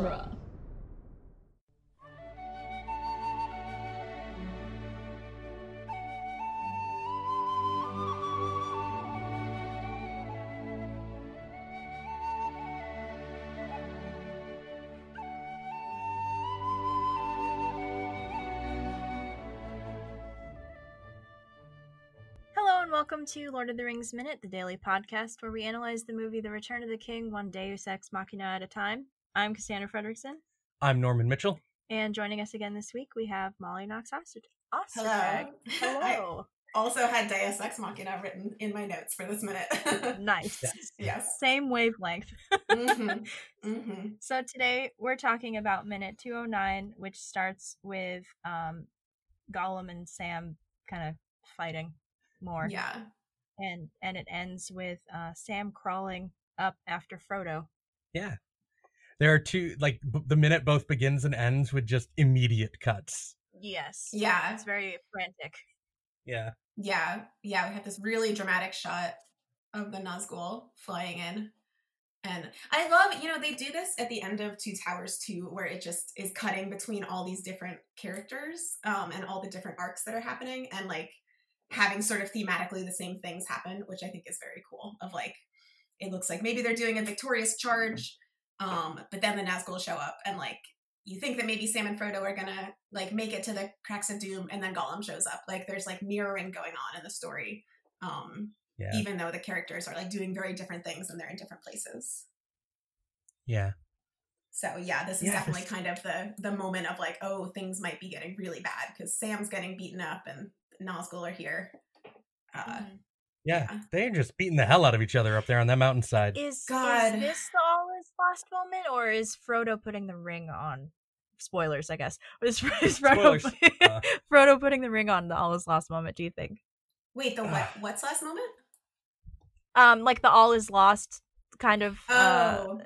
genre. Hello and welcome to Lord of the Rings Minute, the daily podcast where we analyze the movie The Return of the King one Deus Ex Machina at a time. I'm Cassandra Fredrickson, I'm Norman Mitchell. and joining us again this week we have Molly Knox Oster- Hello. Ostertag. Hello. Also had Deus Ex Machina written in my notes for this minute. nice. Yes. yes. Same wavelength. hmm hmm So today we're talking about minute 209, which starts with um, Gollum and Sam kind of fighting more. Yeah. And, and it ends with uh, Sam crawling up after Frodo. Yeah. There are two, like, b- the minute both begins and ends with just immediate cuts. Yes. Yeah. It's very frantic. Yeah. Yeah. Yeah. We have this really dramatic shot of the Nazgul flying in. And I love, you know, they do this at the end of Two Towers too, where it just is cutting between all these different characters um, and all the different arcs that are happening and like having sort of thematically the same things happen, which I think is very cool. Of like, it looks like maybe they're doing a victorious charge, um, but then the Nazgul show up and like you think that maybe Sam and Frodo are gonna like make it to the cracks of doom, and then Gollum shows up. Like there's like mirroring going on in the story, um, Yeah. even though the characters are like doing very different things and they're in different places. Yeah. So yeah, this is Yeah, definitely kind of the the moment of like, oh, things might be getting really bad because Sam's getting beaten up and Nazgul are here. Uh, Mhm. Yeah. Yeah. They're just beating the hell out of each other up there on that mountainside. Is, God. is this all his last moment, or is Frodo putting the ring on? Spoilers, I guess. Is, is Frodo, Uh. Frodo putting the ring on the all his last moment? Do you think? wait, the what? What's last moment? Um, like the all is lost kind of. Uh, Oh,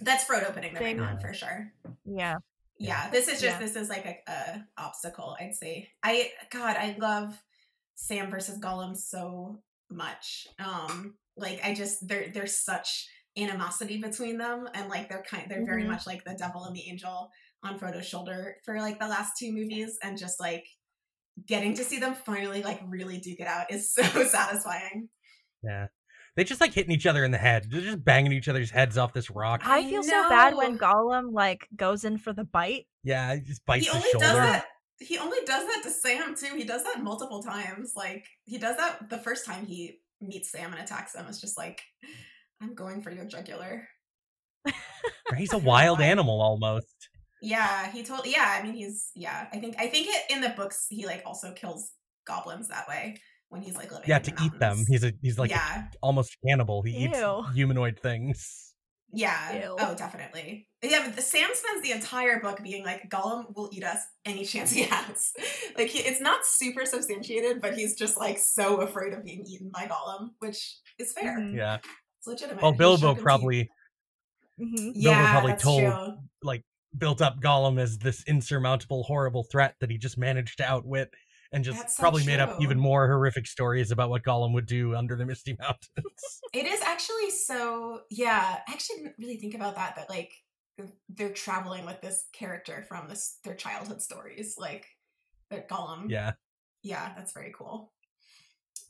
that's Frodo putting the ring on for sure. yeah. yeah this is just Yeah. this is like a, a obstacle i'd say i god i love sam versus gollum so much um like i just there there's such animosity between them and like they're kind they're very Mhm. much like the devil and the angel on frodo's shoulder for like the last two movies and just like getting to see them finally like really duke it out is so satisfying Yeah. They just like hitting each other in the head. They're just banging each other's heads off this rock. I feel so bad when. Gollum like goes in for the bite. Yeah. He just bites he his only shoulder. does that he only does that to sam too he does that multiple times like he does that the first time he meets sam and attacks him it's just like i'm going for your jugular He's a wild animal almost. yeah he told yeah i mean he's yeah i think i think it in the books he like also kills goblins that way when he's like living Yeah, to the eat them. He's a he's like yeah almost cannibal. He eats humanoid things. Yeah Ew. oh definitely yeah but the, sam spends the entire book being like gollum will eat us any chance he has like he, it's not super substantiated but he's just like so afraid of being eaten by gollum which is fair Mhm. Yeah. it's legitimate Well, Bilbo sharp and probably Mhm. Bilbo yeah probably told true. like built up Gollum as this insurmountable, horrible threat that he just managed to outwit, and just That's so probably made up even more horrific stories about what Gollum would do under the Misty Mountains. it is actually so yeah i actually didn't really think about that that like they're traveling with this character from this their childhood stories like that gollum yeah, yeah that's very cool.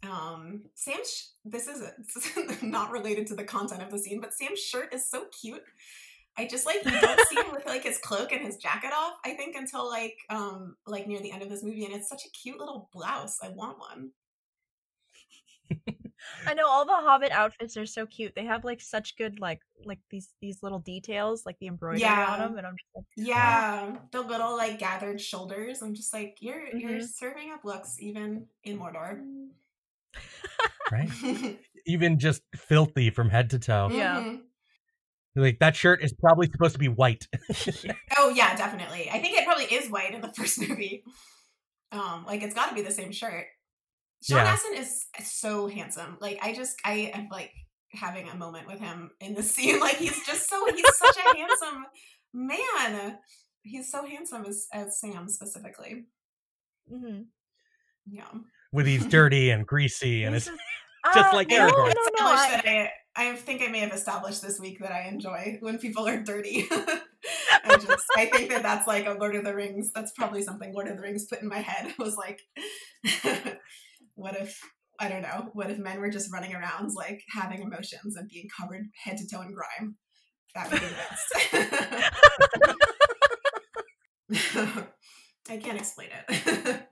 Um sam's this is not related to the content of the scene but sam's shirt is so cute i just like you don't see him with like his cloak and his jacket off i think until like um like near the end of this movie and it's such a cute little blouse i want one I know all the Hobbit outfits are so cute. They have like such good like like these these little details, like the embroidery Yeah. on them, and I'm just like, yeah the little like gathered shoulders i'm just like you're you're Mhm. serving up looks even in mordor right. Even just filthy from head to toe. Yeah. Mhm. Like that shirt is probably supposed to be white. Oh yeah, definitely. I think it probably is white in the first movie. Um, like it's got to be the same shirt. Sean Yeah. Astin is so handsome. Like I just I am like having a moment with him in the scene. Like he's just so he's such a handsome man. He's so handsome as as Sam specifically. Mm-hmm. Yeah. with he's dirty and greasy and it's He's just uh, like no, Aragorn. no, no. Established I, that I, I think I may have established this week that I enjoy when people are dirty. I just I think that that's like a Lord of the Rings. That's probably something Lord of the Rings put in my head. Was like, what if I don't know? What if men were just running around like having emotions and being covered head to toe in grime? That would be the best. I can't explain it.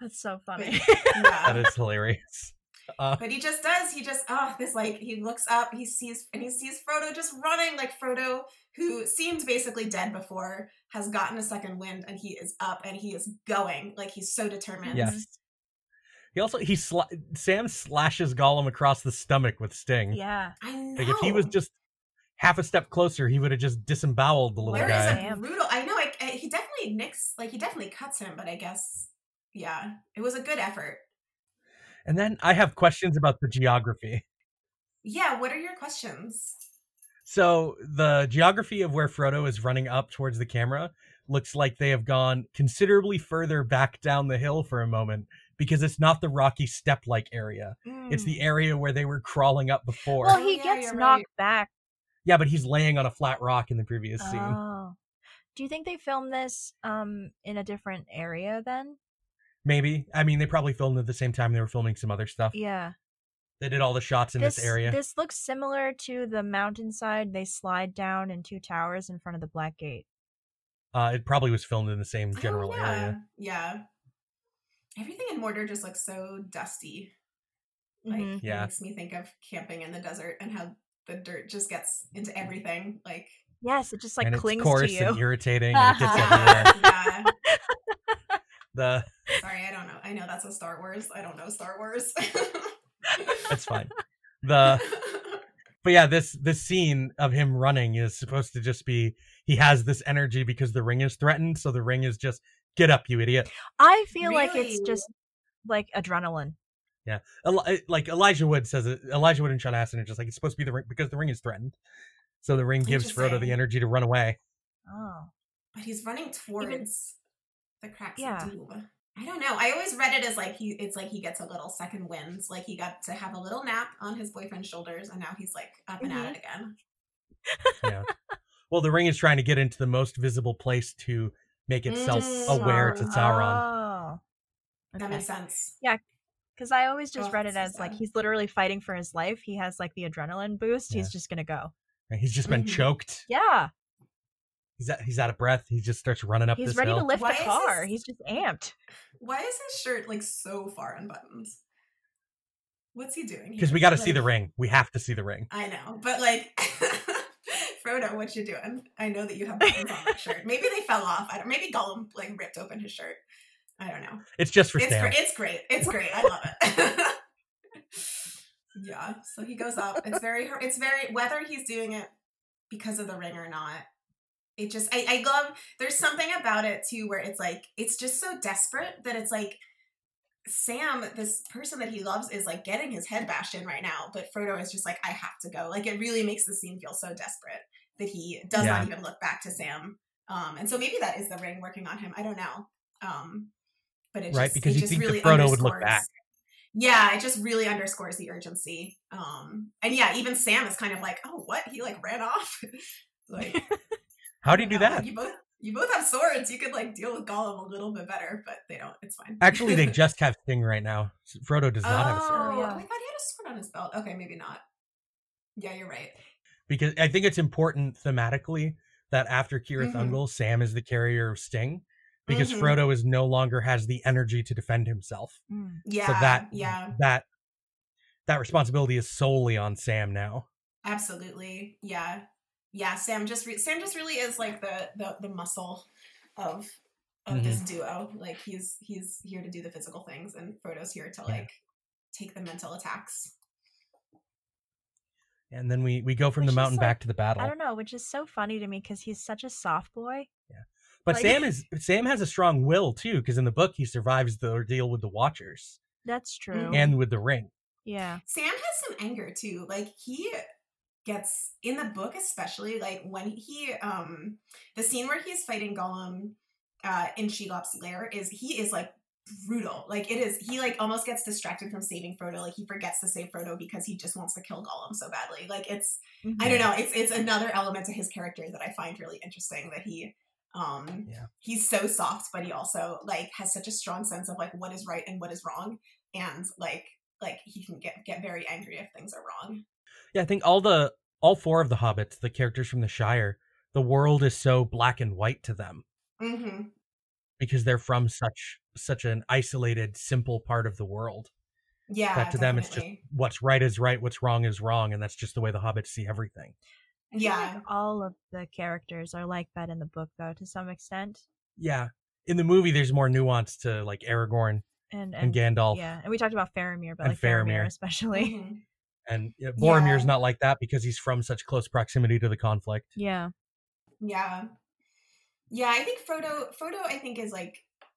That's so funny. yeah. That is hilarious. Uh, But he just does. He just oh, this like he looks up, he sees and he sees Frodo just running like Frodo, who seemed basically dead before, has gotten a second wind and he is up and he is going like he's so determined. Yes. he also he sla- Sam slashes Gollum across the stomach with Sting. yeah. I know. Like if he was just half a step closer, he would have just disemboweled the little there guy. is a brutal. I know. I, I, he definitely nicks. Like he definitely cuts him, but I guess yeah, it was a good effort. And then I have questions about the geography. Yeah. What are your questions? So the geography of where Frodo is running up towards the camera looks like they have gone considerably further back down the hill for a moment because it's not the rocky step-like area. It's the Mm. area where they were crawling up before. Well, Oh, he yeah, gets knocked right. back. yeah, but he's laying on a flat rock in the previous scene. Oh. Do you think they filmed this um in a different area then? Maybe. I mean, they probably filmed at the same time they were filming some other stuff. Yeah. They did all the shots in this, area. This looks similar to the mountainside they slide down in two towers in front of the Black Gate. Uh, it probably was filmed in the same Oh, general yeah. area. Yeah. Everything in Mordor just looks so dusty. Like Mhm. Yeah. it makes me think of camping in the desert and how the dirt just gets into everything. Like Yes, it just like and it's clings coarse to you. and irritating and it gets everywhere. yeah. The Sorry, I don't know. I know that's a Star Wars. I don't know Star Wars. that's fine. The but yeah, this this scene of him running is supposed to just be he has this energy because the ring is threatened, so the ring is just get up, you idiot. I feel like it's just like adrenaline. Yeah, eh, like Elijah Wood says it. Elijah Wood and Sean Astin are just like it's supposed to be the ring because the ring is threatened. So the ring gives Frodo the energy to run away. Oh. but he's running towards the cracks Yeah. of doom. I don't know. I always read it as like he it's like he gets a little second winds. Like he got to have a little nap on his boyfriend's shoulders and now he's like up and Mm-hmm. at it again. Yeah. well, the ring is trying to get into the most visible place to make itself Mm. aware to Sauron. Oh. That makes sense. Yeah. Because I always just Oh, read it that's so as like sad. he's literally fighting for his life. He has like the adrenaline boost. Yeah. He's just gonna go. And he's just been Mhm. choked. Yeah, He's out, he's out of breath. He just starts running up he's this ready hill. to lift Why a car. this- He's just amped. Why is his shirt like so far unbuttoned? What's he doing? Because we got to see the ring. We have to see the ring. I know, but like, Frodo, what you doing? I know that you have buttons on that shirt. Maybe they fell off. I don't. Maybe Gollum like ripped open his shirt. I don't know. It's just for It's Sam. gr- it's great. It's great. I love it. yeah. So he goes up. It's very. It's very. Whether he's doing it because of the ring or not, it just. I. I love. There's something about it too, where it's like it's just so desperate that it's like. Sam, this person that he loves, is like getting his head bashed in right now, but Frodo is just like, I have to go. Like, it really makes the scene feel so desperate that he does not even look back to Sam. Um, and so maybe that is the ring working on him. I don't know. Um, but it Right, just, because it you just think that really Frodo would look back. Yeah, it just really underscores the urgency. Um, and yeah, even Sam is kind of like, oh, what? He like ran off. like, How do you do I don't know. that? You both, you both have swords. You could like deal with Gollum a little bit better, but they don't. It's fine. Actually, they just have Sting right now. Frodo does not have a sword. Oh, Yeah. I thought he had a sword on his belt. Okay, maybe not. Yeah, you're right. Because I think it's important thematically that after Cirith Mhm. Ungol, Sam is the carrier of Sting. Because Mhm. Frodo is no longer has the energy to defend himself. Mm. Yeah, so that yeah, that that responsibility is solely on Sam now. absolutely. Yeah, yeah. Sam just re- Sam just really is like the the, the muscle of of this Mm-hmm. duo. Like he's he's here to do the physical things, and Frodo's here to Yeah. like take the mental attacks. And then we we go from the Which is mountain like- back to the battle. I don't know, which is so funny to me because he's such a soft boy. Yeah, But like- Sam is Sam has a strong will too, because in the book he survives the ordeal with the Watchers That's true. Mhm. and with the ring. yeah. Sam has some anger too. Like he gets in the book, especially like when he um the scene where he's fighting Gollum uh in Shelob's lair is he is like brutal. Like it is he like almost gets distracted from saving Frodo. Like he forgets to save Frodo because he just wants to kill Gollum so badly. Like it's Mhm. I don't know, it's it's another element to his character that I find really interesting that he um Yeah. he's so soft but he also like has such a strong sense of like what is right and what is wrong and like like he can get get very angry if things are wrong. Yeah, I think all the all four of the hobbits, the characters from the Shire, the world is so black and white to them Mhm. because they're from such such an isolated, simple part of the world. Yeah. that to them it's just what's right is right, what's wrong is wrong, and that's just the way the hobbits see everything. Yeah. like all of the characters are like that in the book, though, to some extent. Yeah. In the movie there's more nuance to like Aragorn And and, and, Gandalf. yeah, and we talked about Faramir, but And like Faramir, Faramir. especially. Mhm. And yeah, Boromir's Yeah. not like that because he's from such close proximity to the conflict. Yeah. Yeah. Yeah, I think Frodo Frodo I think is like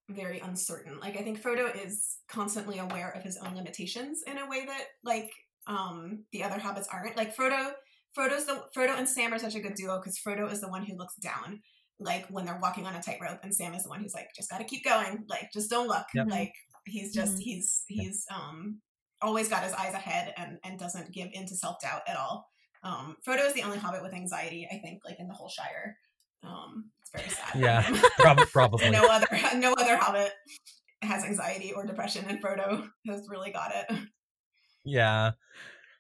very uncertain. Like I think Frodo is constantly aware of his own limitations in a way that like um the other hobbits aren't. Like Frodo Frodo's the Frodo and Sam are such a good duo cuz Frodo is the one who looks down like when they're walking on a tightrope and Sam is the one who's like just got to keep going. Like just don't look. Yep. Like he's just Mhm. he's he's um always got his eyes ahead and and doesn't give in to self-doubt at all. Um Frodo is the only hobbit with anxiety, I think, like in the whole Shire. Um it's very sad. Yeah, prob- probably. no other no other hobbit has anxiety or depression and Frodo has really got it. Yeah.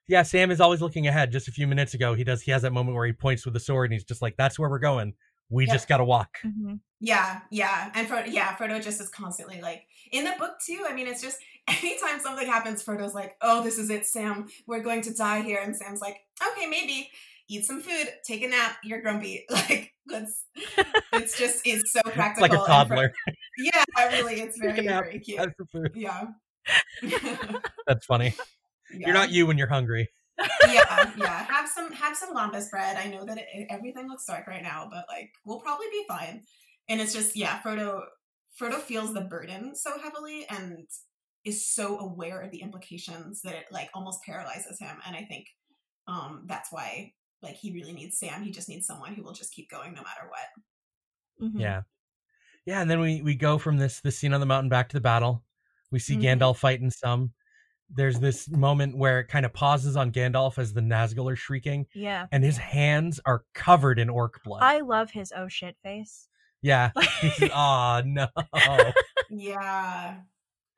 Yeah, Sam is always looking ahead. Just a few minutes ago, he does he has that moment where he points with the sword and he's just like, That's where we're going. We Yep. just gotta walk. hmm Yeah, yeah. And Frodo yeah, Frodo just is constantly like in the book too. I mean, it's just anytime something happens, Frodo's like, Oh, this is it, Sam. We're going to die here. And Sam's like, Okay, maybe. Eat some food, take a nap, you're grumpy. Like let's it's just it's so practical. like a toddler. yeah, I really, it's very, Take a nap, very cute. Have some food. Yeah. That's funny. Yeah. You're not you when you're hungry. Yeah, yeah. Have some have some lembas bread. I know that it, everything looks dark right now, but like we'll probably be fine. And it's just yeah, Frodo Frodo feels the burden so heavily and is so aware of the implications that it like almost paralyzes him. And I think um that's why like he really needs Sam. He just needs someone who will just keep going no matter what. hmm Yeah. Yeah, and then we we go from this this scene on the mountain back to the battle. We see Mhm. Gandalf fighting some. There's this moment where it kind of pauses on Gandalf as the Nazgul are shrieking, Yeah. and his hands are covered in orc blood. I love his oh shit face. yeah. oh no. Yeah.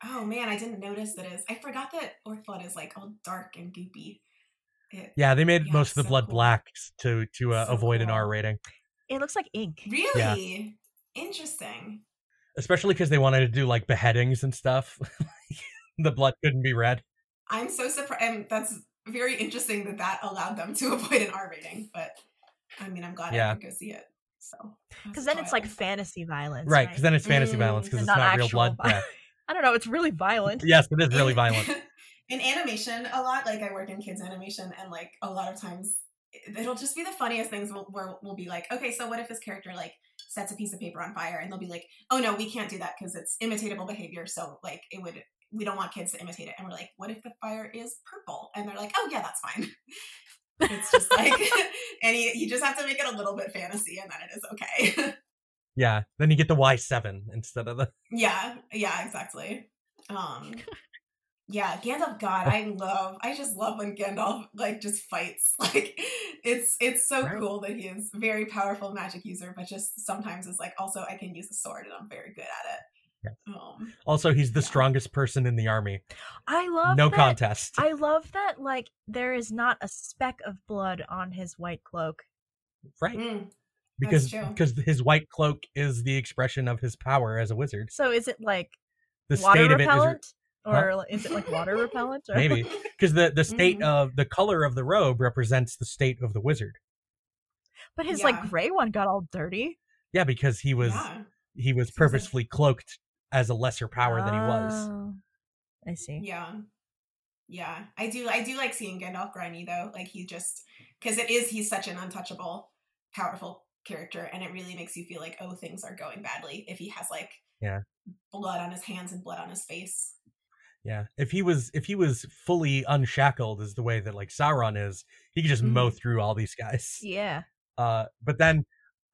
Oh man, I didn't notice that is I forgot that orc blood is like all dark and goopy. It, Yeah, they made Yeah, most of the so blood cool. black to to uh, So avoid an. R rating, it looks like ink. Really? Interesting. especially because they wanted to do like beheadings and stuff. the blood couldn't be red. I'm so surprised. And that's very interesting that that allowed them to avoid an R rating. But I mean, I'm glad Yeah. I could go see it. So Because then it's like fantasy violence. Right, because then it's fantasy Mm, violence because it's not not real blood. vi- Yeah. I don't know. It's really violent. Yes, it is really violent. in animation, a lot like I work in kids animation, and like a lot of times it'll just be the funniest things where where we'll be like, okay, so what if this character like sets a piece of paper on fire, and they'll be like, oh no, we can't do that because it's imitatable behavior. So like it would. We don't want kids to imitate it, and we're like, "What if the fire is purple?" And they're like, "Oh yeah, that's fine." it's just like, and you, just have to make it a little bit fantasy, and then it is okay. Yeah. Then you get the Y seven instead of the. Yeah, yeah, exactly. Um yeah, Gandalf God, I love I just love when Gandalf like just fights. Like it's it's so Right. cool that he is very powerful magic user, but just sometimes it's like also I can use a sword and I'm very good at it. Um Also, he's the strongest person in the army. I love no that- contest. I love that like there is not a speck of blood on his white cloak. right. mm, Because because his white cloak is the expression of his power as a wizard. So is it like The water state of it is repellent? Huh? Or like, is it like water repellent? Or... maybe because the the state Mhm. of the color of the robe represents the state of the wizard. But his Yeah. like gray one got all dirty. Yeah, because he was yeah. he was purposefully cloaked as a lesser power than he was. Oh, I see. Yeah. Yeah. I do I do like seeing Gandalf grimy though. Like he just because it is he's such an untouchable, powerful character, and it really makes you feel like, oh, things are going badly if he has like Yeah. blood on his hands and blood on his face. Yeah, if he was if he was fully unshackled, is the way that like Sauron is, he could just mow Mhm. through all these guys. Yeah. Uh, but then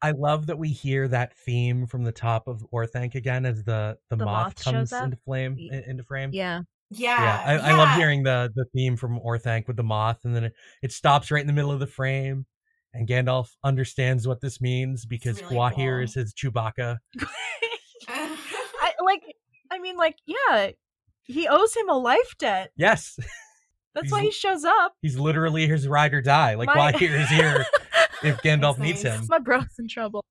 I love that we hear that theme from the top of Orthanc again as the the, The moth, moth comes shows up? into flame into frame. Yeah. Yeah. yeah, I, I love hearing the the theme from Orthanc with the moth, and then it, it stops right in the middle of the frame, and Gandalf understands what this means because really Gwaihir cool. is his Chewbacca. I like I mean like yeah, he owes him a life debt. Yes, That's He's why he shows up. he's literally his ride or die. Like My- Gwaihir is here if Gandalf That's needs nice. him. My bro's in trouble.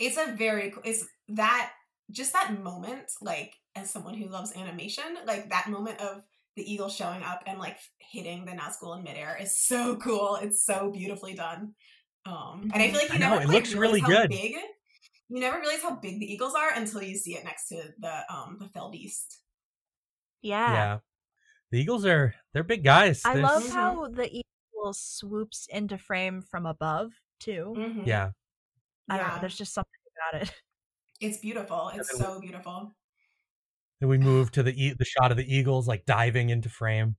it's a very co- it's that just that moment like as someone who loves animation like that moment of the eagle showing up and like hitting the Nazgul in midair is so cool it's so beautifully done um and i feel like you know, never it like, looks really how good. big you never realize how big the eagles are until you see it next to the um the fell beast Yeah. Yeah, the Eagles are they're big guys. I They're- love how the eagle swoops into frame from above too. Mhm. Yeah, I don't know. Yeah. There's just something about it. it's beautiful it's then so beautiful then we move to the e- the shot of the Eagles like diving into frame.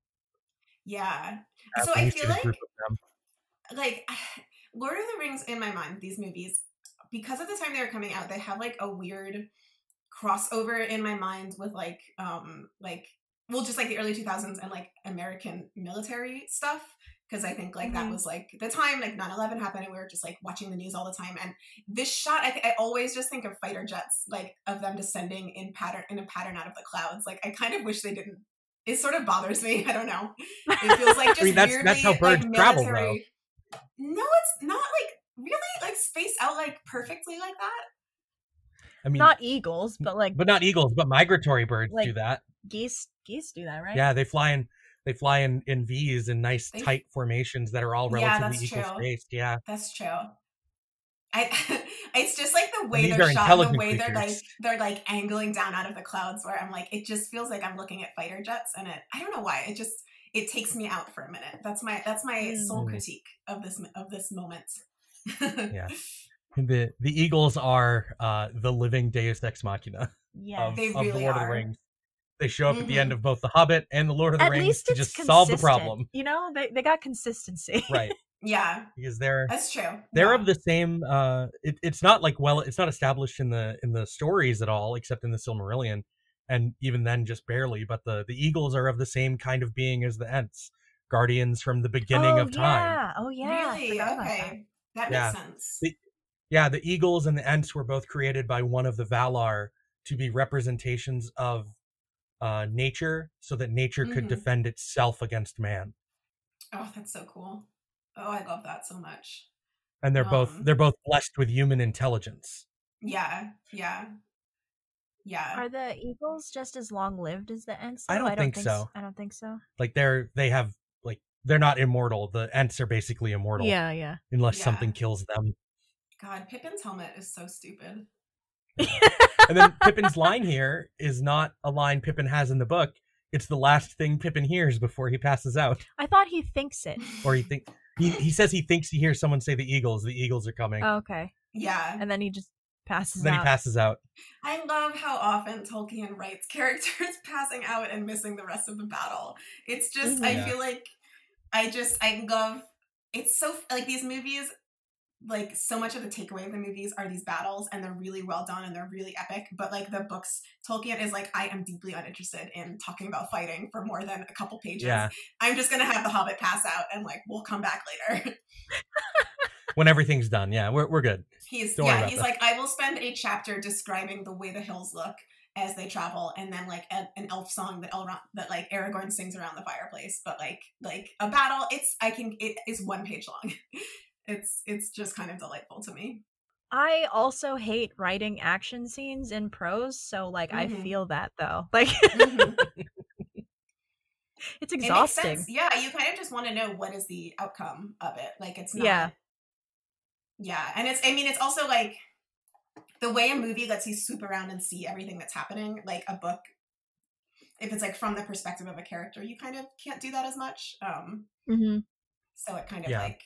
yeah Uh, so i feel like group of them. like Lord of the Rings in my mind, these movies, because of the time they were coming out, they have like a weird crossover in my mind with like um like well just like the early 2000s and like American military stuff because I think like that Mhm. was like the time like 9/11 happened and we were just like watching the news all the time and this shot I think I always just think of fighter jets like of them descending in pattern in a pattern out of the clouds like I kind of wish they didn't it sort of bothers me I don't know it feels like just mean, that's- weirdly, that's how birds like, travel, military- No, it's not like really like spaced out like perfectly like that. I mean, Not eagles, but like but not eagles, but migratory birds do that. geese. Geese do that, right? Yeah, they fly in they fly in in V's in nice They- tight formations that are all relatively that's equal spaced. Yeah. That's true. I it's just like the way these they're shot, the way they're like they're like angling down out of the clouds where I'm like, it just feels like I'm looking at fighter jets and it I don't know why. It just it takes me out for a minute. That's my that's my sole Mm. critique of this of this moment. Yeah. The the Eagles are uh the living Deus Ex Machina Yeah. of, They of the really Lord of are. the Rings. They show up at the end Mhm. of both The Hobbit and The Lord of the At Rings to it's just solve the problem. You know, they they got consistency. Right. yeah, Because they're that's true. they're yeah. of the same uh it, it's not like well it's not established in the in the stories at all except in the silmarillion and even then just barely but the the eagles are of the same kind of being as the ents guardians from the beginning oh, of time Yeah. Oh yeah. Really forgot about that. okay. That, Yeah. makes sense. The- yeah the eagles and the ents were both created by one of the valar to be representations of uh nature so that nature could Mhm. defend itself against man Oh, that's so cool. Oh, I love that so much. and they're both Um, they're both blessed with human intelligence Yeah, yeah, yeah. Are the eagles just as long lived as the ents? I though? don't think s- so. I don't think so. like they're they have like they're not immortal the ents are basically immortal Yeah, yeah. unless Yeah. something kills them. God, Pippin's helmet is so stupid. And then Pippin's line here is not a line Pippin has in the book. It's the last thing Pippin hears before he passes out. I thought he thinks it. Or he think he, he says he thinks he hears someone say the Eagles, the Eagles are coming. Oh, okay. Yeah. And then he just passes then out. he passes out. I love how often Tolkien writes characters passing out and missing the rest of the battle. It's just, I. Yeah. feel like I just, I love, it's so, like these movies, like so much of the takeaway of the movies are these battles and they're really well done and they're really epic. But like the books, Tolkien is like, I am deeply uninterested in talking about fighting for more than a couple pages. Yeah. I'm just going to have the Hobbit pass out and like, we'll come back later. When everything's done. Yeah, we're we're good. He's Don't yeah, he's like, I will spend a chapter describing the way the hills look as they travel, and then like a, an elf song that Elrond that like Aragorn sings around the fireplace. But like like a battle, it's I can it is one page long. it's it's just kind of delightful to me. I also hate writing action scenes in prose, so like I Mhm. feel that though. Like Mhm. it's exhausting. sense. Yeah, you kind of just want to know what is the outcome of it. Like it's not. Yeah. Yeah, and it's I mean it's also like the way a movie lets you swoop around and see everything that's happening. Like a book, if it's like from the perspective of a character, you kind of can't do that as much. Um, hmm so it kind of Yeah. like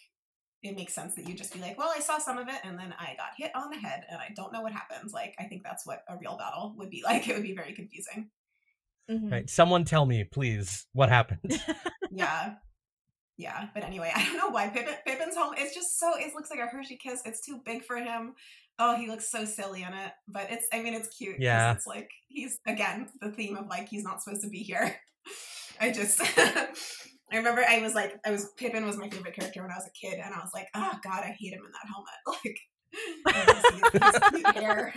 it makes sense that you just be like, well, I saw some of it and then I got hit on the head and I don't know what happens. Like I think that's what a real battle would be like. It would be very confusing. hmm Right. Someone tell me, please, what happened. Yeah. yeah. But anyway, I don't know why Pippin, Pippin's home. It's just so. It looks like a Hershey kiss. It's too big for him. Oh, he looks so silly in it. But it's. I mean, it's cute. Yeah. It's like he's again the theme of like he's not supposed to be here. I just. I remember I was like I was Pippin was my favorite character when I was a kid, and I was like, oh god, I hate him in that helmet. Like, I his- his hair.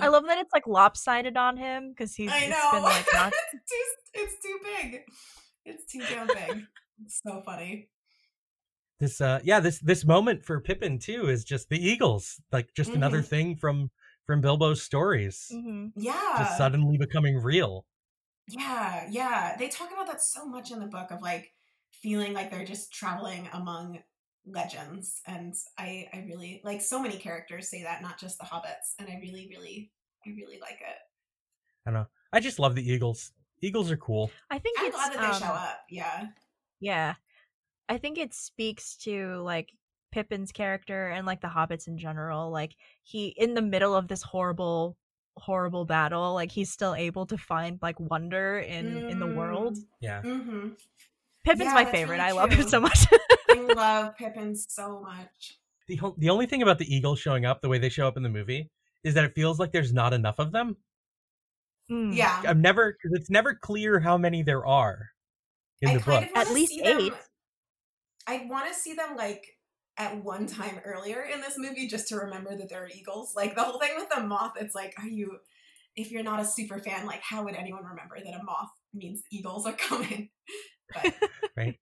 I love that it's like lopsided on him because he's I know. been like not it's too it's too big. It's too damn big. It's so funny. This uh yeah, this this moment for Pippin too is just the Eagles. Like just another Mhm. thing from from Bilbo's stories. Mhm. Yeah. Just suddenly becoming real. Yeah, yeah. They talk about that so much in the book of like feeling like they're just traveling among legends. And I I really like so many characters say that, not just the hobbits. And I really, really I really like it. I know. I just love the Eagles. Eagles are cool. I think I'm it's glad that they um, show up. Yeah. Yeah. I think it speaks to like Pippin's character and like the hobbits in general. Like he in the middle of this horrible horrible battle, like he's still able to find like wonder in in the world. Yeah. Mm-hmm. Pippin's Yeah, my favorite. really I love him so much. I love Pippin so much. The ho- the only thing about the Eagles showing up the way they show up in the movie is that it feels like there's not enough of them. Mm. Yeah. I'm never cuz it's never clear how many there are in I the book. At least see them- eight. I want to see them like at one time earlier in this movie just to remember that there are eagles. Like the whole thing with the moth, it's like, are you, if you're not a super fan, like how would anyone remember that a moth means eagles are coming? But Right.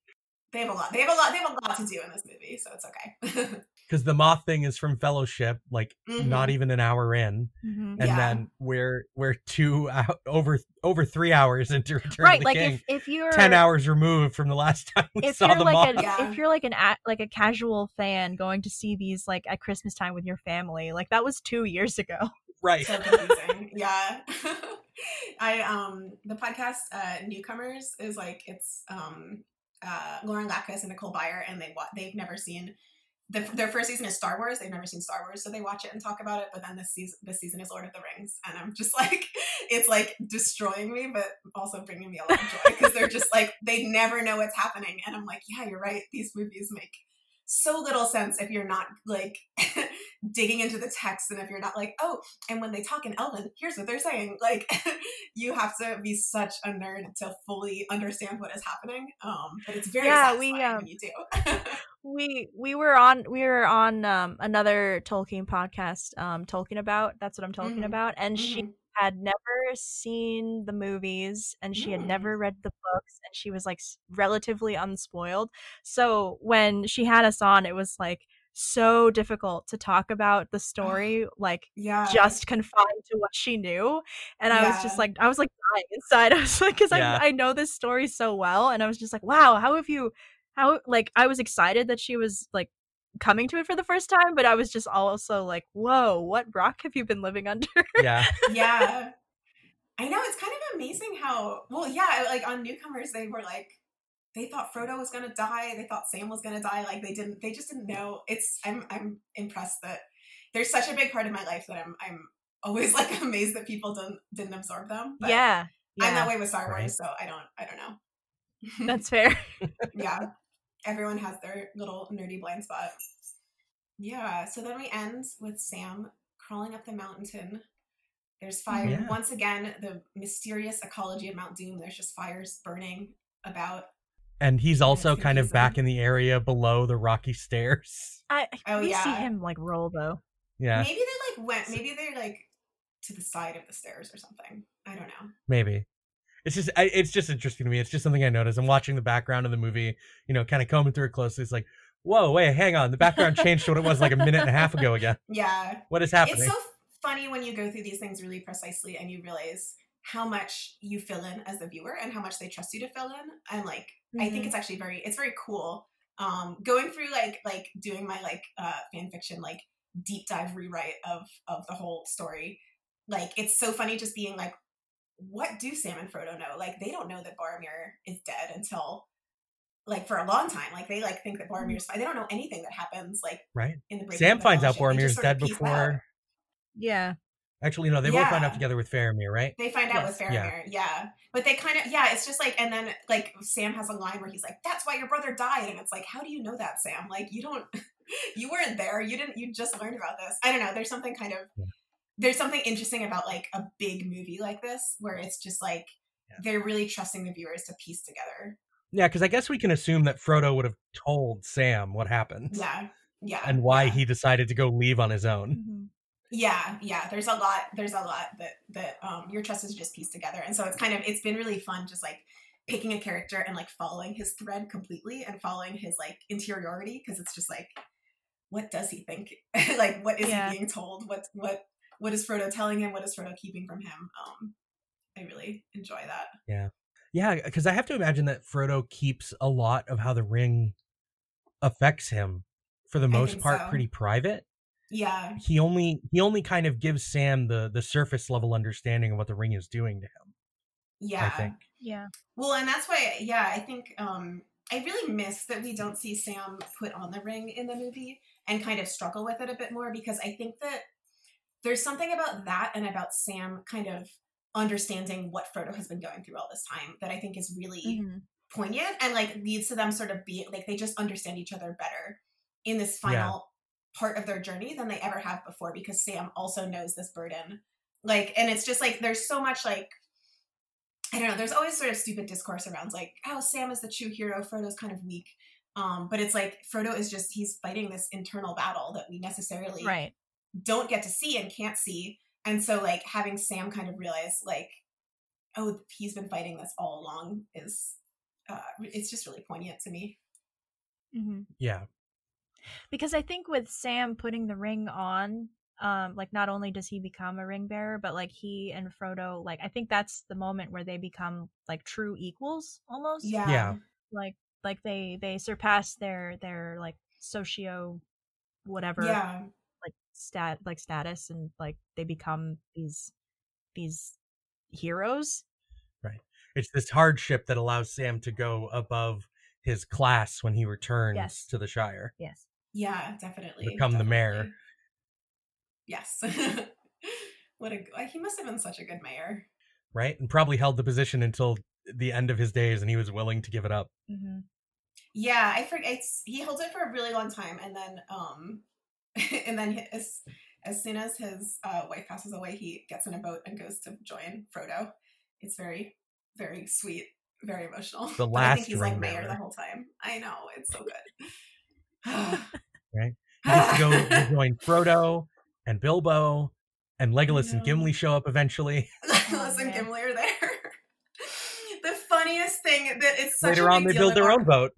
They have a lot. They have a lot. They have a lot to do in this movie, so it's okay. Cuz the moth thing is from Fellowship, like not Mhm. even an hour in, Mhm. and Yeah. then we're we're two hou- over over 3 hours into Return Right, of the like King. if if you're 10 hours removed from the last time we if saw you're the like moth. a, Yeah. if you're like an a, like a casual fan going to see these like at Christmas time with your family, like that was 2 years ago. right. so yeah. I um the podcast uh Newcomers is like it's um uh Lauren Lapkus and Nicole Byer and they wa- they've never seen the, their first season is Star Wars. They've never seen Star Wars, so they watch it and talk about it. But then this season, this season is Lord of the Rings, and I'm just like, it's like destroying me, but also bringing me a lot of joy because they're just like they never know what's happening, and I'm like, yeah, you're right. These movies make so little sense if you're not like digging into the text and if you're not like, oh, and when they talk in Elven, here's what they're saying. Like, you have to be such a nerd to fully understand what is happening. Um, but it's very Yeah, we, um, when you do. We we were on we were on um another Tolkien podcast um Tolkien about that's what I'm talking Mhm. about and she Mhm. had never seen the movies and she had Mm. never read the books and she was like relatively unspoiled. So when she had us on it was like so difficult to talk about the oh, story like yeah, just confined to what she knew and i was just like i was like dying inside i was like because Yeah. I, I know this story so well and i was just like wow how have you how like i was excited that she was like coming to it for the first time but i was just also like whoa what rock have you been living under Yeah. yeah. I know it's kind of amazing how well, yeah, like on newcomers they were like they thought Frodo was gonna die, they thought Sam was gonna die, like they didn't they just didn't know. It's I'm I'm impressed that there's such a big part of my life that I'm I'm always like amazed that people didn't didn't absorb them. But yeah I'm that way with Star Right. Wars, so I don't I don't know. that's fair yeah. Everyone has their little nerdy blind spot. Yeah, so then we end with Sam crawling up the mountain. There's fire. Yeah. Once again, the mysterious ecology of Mount Doom. There's just fires burning about. And he's also it's kind of back confusing. in the area below the rocky stairs. i Oh, we see him like roll though Yeah, Maybe they like went, maybe they're like to the side of the stairs or something. I don't know. maybe. It's just I, it's just interesting to me. It's just something I noticed. I'm watching the background of the movie, you know, kind of combing through it closely. It's like, whoa, wait, hang on. The background changed to what it was like a minute and a half ago again. Yeah. What is happening? It's so funny when you go through these things really precisely and you realize how much you fill in as the viewer and how much they trust you to fill in. And like, I Mm-hmm. think it's actually very, it's very cool. Um, going through like, like doing my like, uh, fan fiction, like deep dive rewrite of, of the whole story. Like, it's so funny just being like, what do Sam and Frodo know? Like, they don't know that Boromir is dead until like for a long time. Like, they like think that Boromir's fine. They don't know anything that happens like right. in the Breaking Sam finds out Fellowship. They Boromir's just sort of dead piece that out. before. yeah Actually, no, they both find out together with Faramir, right? They find out Yes. with Yeah. Faramir, yeah. But they kind of, yeah, it's just like, and then like Sam has a line where he's like, "That's why your brother died," and it's like, how do you know that, Sam? Like, you don't, you weren't there. You didn't. You just learned about this. I don't know. There's something kind of, Yeah. there's something interesting about like a big movie like this where it's just like Yeah. they're really trusting the viewers to piece together. Yeah, because I guess we can assume that Frodo would have told Sam what happened Yeah, yeah, and why yeah. he decided to go leave on his own. Mhm. Yeah yeah there's a lot there's a lot that that um your trust is just pieced together and so it's kind of it's been really fun just like picking a character and like following his thread completely and following his like interiority because it's just like what does he think like what is Yeah. he being told what what what is frodo telling him what is frodo keeping from him um i really enjoy that Yeah, Yeah. because I have to imagine that Frodo keeps a lot of how the ring affects him for the most part so. pretty private. Yeah He only he only kind of gives Sam the the surface level understanding of what the ring is doing to him. yeah I think. Yeah. Well, and that's why, yeah, I think um, I really miss that we don't see Sam put on the ring in the movie and kind of struggle with it a bit more because I think that there's something about that and about Sam kind of understanding what Frodo has been going through all this time that I think is really Mhm. poignant and like leads to them sort of being like they just understand each other better in this Yeah. Final part of their journey than they ever have before because Sam also knows this burden. Like, and it's just like there's so much like I don't know. There's always sort of stupid discourse around like, oh, Sam is the true hero. Frodo's kind of weak. Um, but it's like Frodo is just he's fighting this internal battle that we necessarily Right. don't get to see and can't see. And so like having Sam kind of realize like, oh, he's been fighting this all along is uh it's just really poignant to me. hmm Yeah. Because I think with Sam putting the ring on, um, like not only does he become a ring bearer, but like he and Frodo, like I think that's the moment where they become like true equals almost. Yeah. Yeah. Like like they they surpass their their like socio whatever Yeah. like stat like status and like they become these these heroes. Right. It's this hardship that allows Sam to go above his class when he returns Yes. to the Shire. Yes. Yeah, definitely. Become the mayor. Yes. what a he must have been such a good mayor. Right? And probably held the position until the end of his days and he was willing to give it up. hmm Yeah, I forget. It's, he holds it for a really long time, and then um, and then as as soon as his uh, wife passes away, he gets in a boat and goes to join Frodo. It's very very sweet, very emotional. The But I think last he's like mayor the whole time. I know it's so good. Right. He gets to go join Frodo and Bilbo and Legolas and. Gimli show up eventually. Legolas and. Gimli are there. the funniest thing that it's such Later a on, they build their Ar- own boat.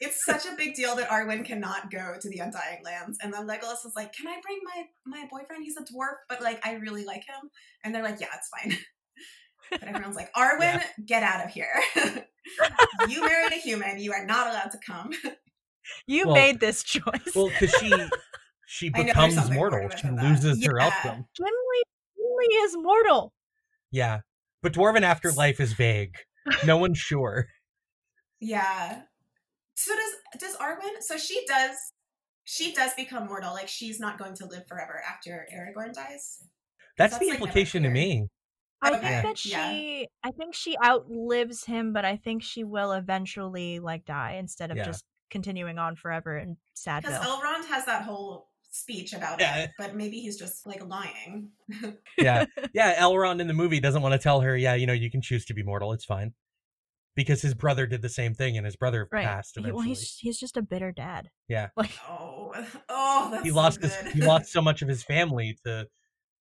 it's such a big deal that Arwen cannot go to the Undying Lands. And then Legolas is like, Can I bring my my boyfriend? He's a dwarf, but like I really like him. And they're like, Yeah, it's fine. but everyone's like, Arwen, Yeah. get out of here. you married a human. You are not allowed to come. You Well- made this choice. Well, because she she I know there's becomes mortal. She than that. loses her Yeah. elfdom. Gimli, Gimli is mortal. Yeah. But dwarven afterlife is vague. No one's sure. yeah. So does does Arwen so she does she does become mortal. Like she's not going to live forever after Aragorn dies. That's, That's, the like, never implication to me. I Okay, think that yeah. she I think she outlives him, but I think she will eventually like die instead of Yeah. just continuing on forever in Because Elrond has that whole speech about Yeah. it, but maybe he's just like lying. Yeah. yeah, Elrond in the movie doesn't want to tell her, yeah, you know, you can choose to be mortal. It's fine. Because his brother did the same thing and his brother right. passed eventually. well, he's he's just a bitter dad. Yeah. Like Oh, oh, that's he so lost his he lost so much of his family to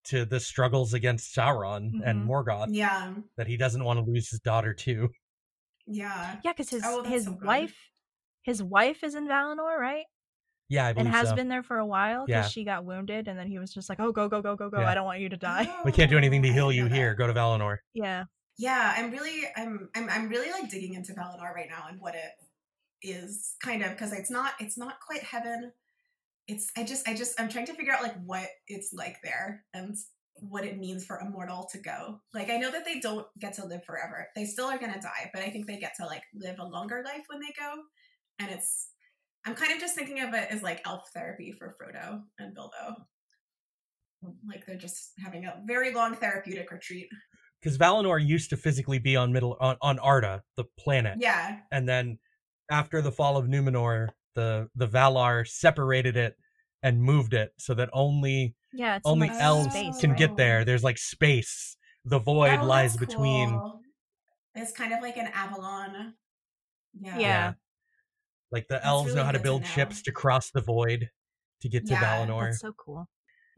to the struggles against Sauron and Mhm. Morgoth yeah, that he doesn't want to lose his daughter too. yeah, yeah, because his Oh, his so wife his wife is in Valinor, right? Yeah, I And has so. been there for a while because Yeah. she got wounded, and then he was just like, "Oh, go, go, go, go, go! Yeah. I don't want you to die." we can't do anything to heal you here. Go to Valinor. Yeah, Yeah, I'm really, I'm, I'm, I'm really like digging into Valinor right now and what it is, kind of, because it's not, it's not quite heaven. It's, I just, I just, I'm trying to figure out like what it's like there and what it means for a mortal to go. Like, I know that they don't get to live forever; they still are gonna die, but I think they get to like live a longer life when they go, and it's. I'm kind of just thinking of it as like elf therapy for Frodo and Bilbo. like they're just having a very long therapeutic retreat. Because Valinor used to physically be on middle on, on Arda, the planet, Yeah, and then after the fall of Numenor, the the Valar separated it and moved it so that only Yeah, only like, elves space, can right? get there. There's like space. The void Oh, lies that's between. It's kind of like an Avalon. Yeah. Yeah. Like the That's elves know how to good to build ships to cross the void to get to Yeah, Valinor. That's so cool.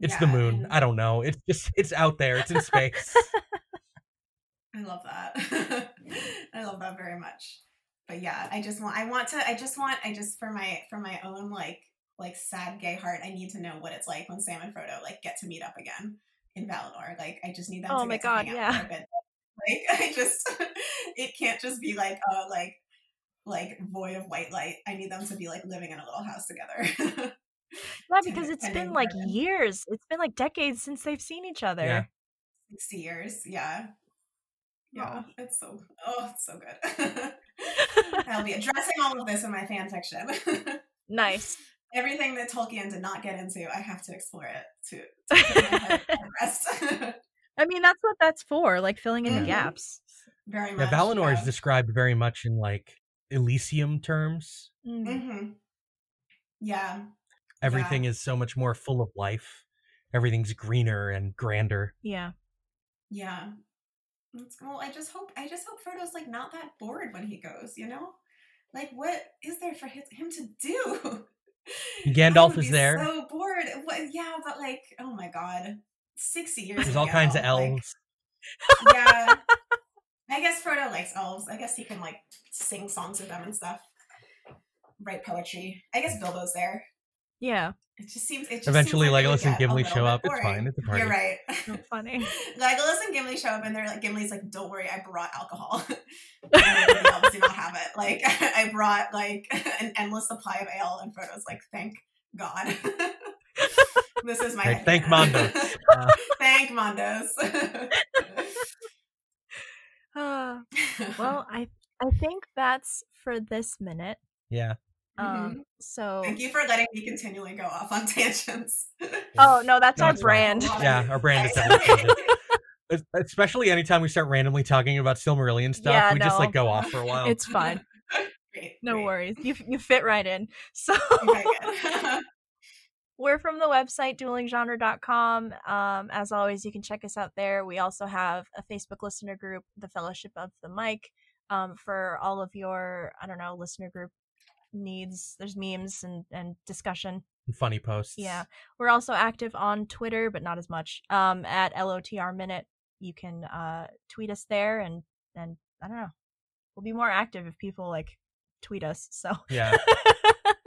It's the Yeah, moon. and- I don't know. It's just it's out there. It's in space. I love that. I love that very much. But yeah, I just want I want to I just want I just for my for my own like like sad gay heart, I need to know what it's like when Sam and Frodo like get to meet up again in Valinor. Like I just need them Oh to my get God, hang out yeah. for a bit. Like I just it can't just be like oh like like void of white light. I need them to be like living in a little house together. Yeah, because it's been like garden. years. It's been like decades since they've seen each other. Yeah. 60 years, yeah. Yeah, Aw. it's so oh, it's so good. I'll be addressing all of this in my fan fiction. Nice. Everything that Tolkien did not get into, I have to explore it to, to put my rest. I mean, that's what that's for, like filling in Mhm. the gaps. Very yeah, much. Valinor is described very much in like Elysium terms. Mm. Mhm. Yeah, Everything is so much more full of life. Everything's greener and grander. Yeah. yeah. It's- Well, I just hope I just hope Frodo's like not that bored when he goes. You know, like what is there for his, him to do? Gandalf would is there. So bored. What, yeah, but like, oh my god, sixty years. There's all kinds of ago, like, elves. yeah. I guess Frodo likes elves. I guess he can like sing songs with them and stuff. Write poetry. I guess Bilbo's there. Yeah. It just seems. It just Eventually, seems like it Legolas and Gimli show bit up. It's fine. It's a party. You're right. So funny. Legolas and Gimli show up and they're like, Gimli's like, "Don't worry, I brought alcohol." and the elves do not have it. Like, I brought like an endless supply of ale, and Frodo's like, "Thank God." this is my Right, thank headcanon. Mandos. Uh, thank Mandos. Uh, well, I I think that's for this minute. yeah. Um. So. Mm-hmm. Thank you for letting me continually go off on tangents. Oh no, that's No, our it's fine. brand. Yeah, our brand is definitely changing. Es- Especially anytime we start randomly talking about Silmarillion stuff, Yeah, we just like go off for a while. It's fine. Great, No great. worries. You you fit right in. So Okay, good. We're from the website duelinggenre.com. Um, as always, you can check us out there. We also have a Facebook listener group, the Fellowship of the Mic, um, for all of your I don't know listener group needs. There's memes and and discussion. Funny posts. Yeah. We're also active on Twitter, but not as much. Um, at LOTR Minute. You can uh tweet us there and and I don't know. We'll be more active if people like tweet us. So Yeah.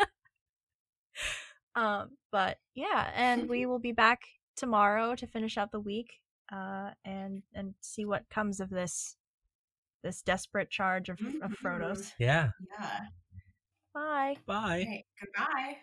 um, but yeah, and we will be back tomorrow to finish out the week, uh, and and see what comes of this this desperate charge of, of Frodo's. Yeah. yeah. Bye. Bye. Okay, goodbye.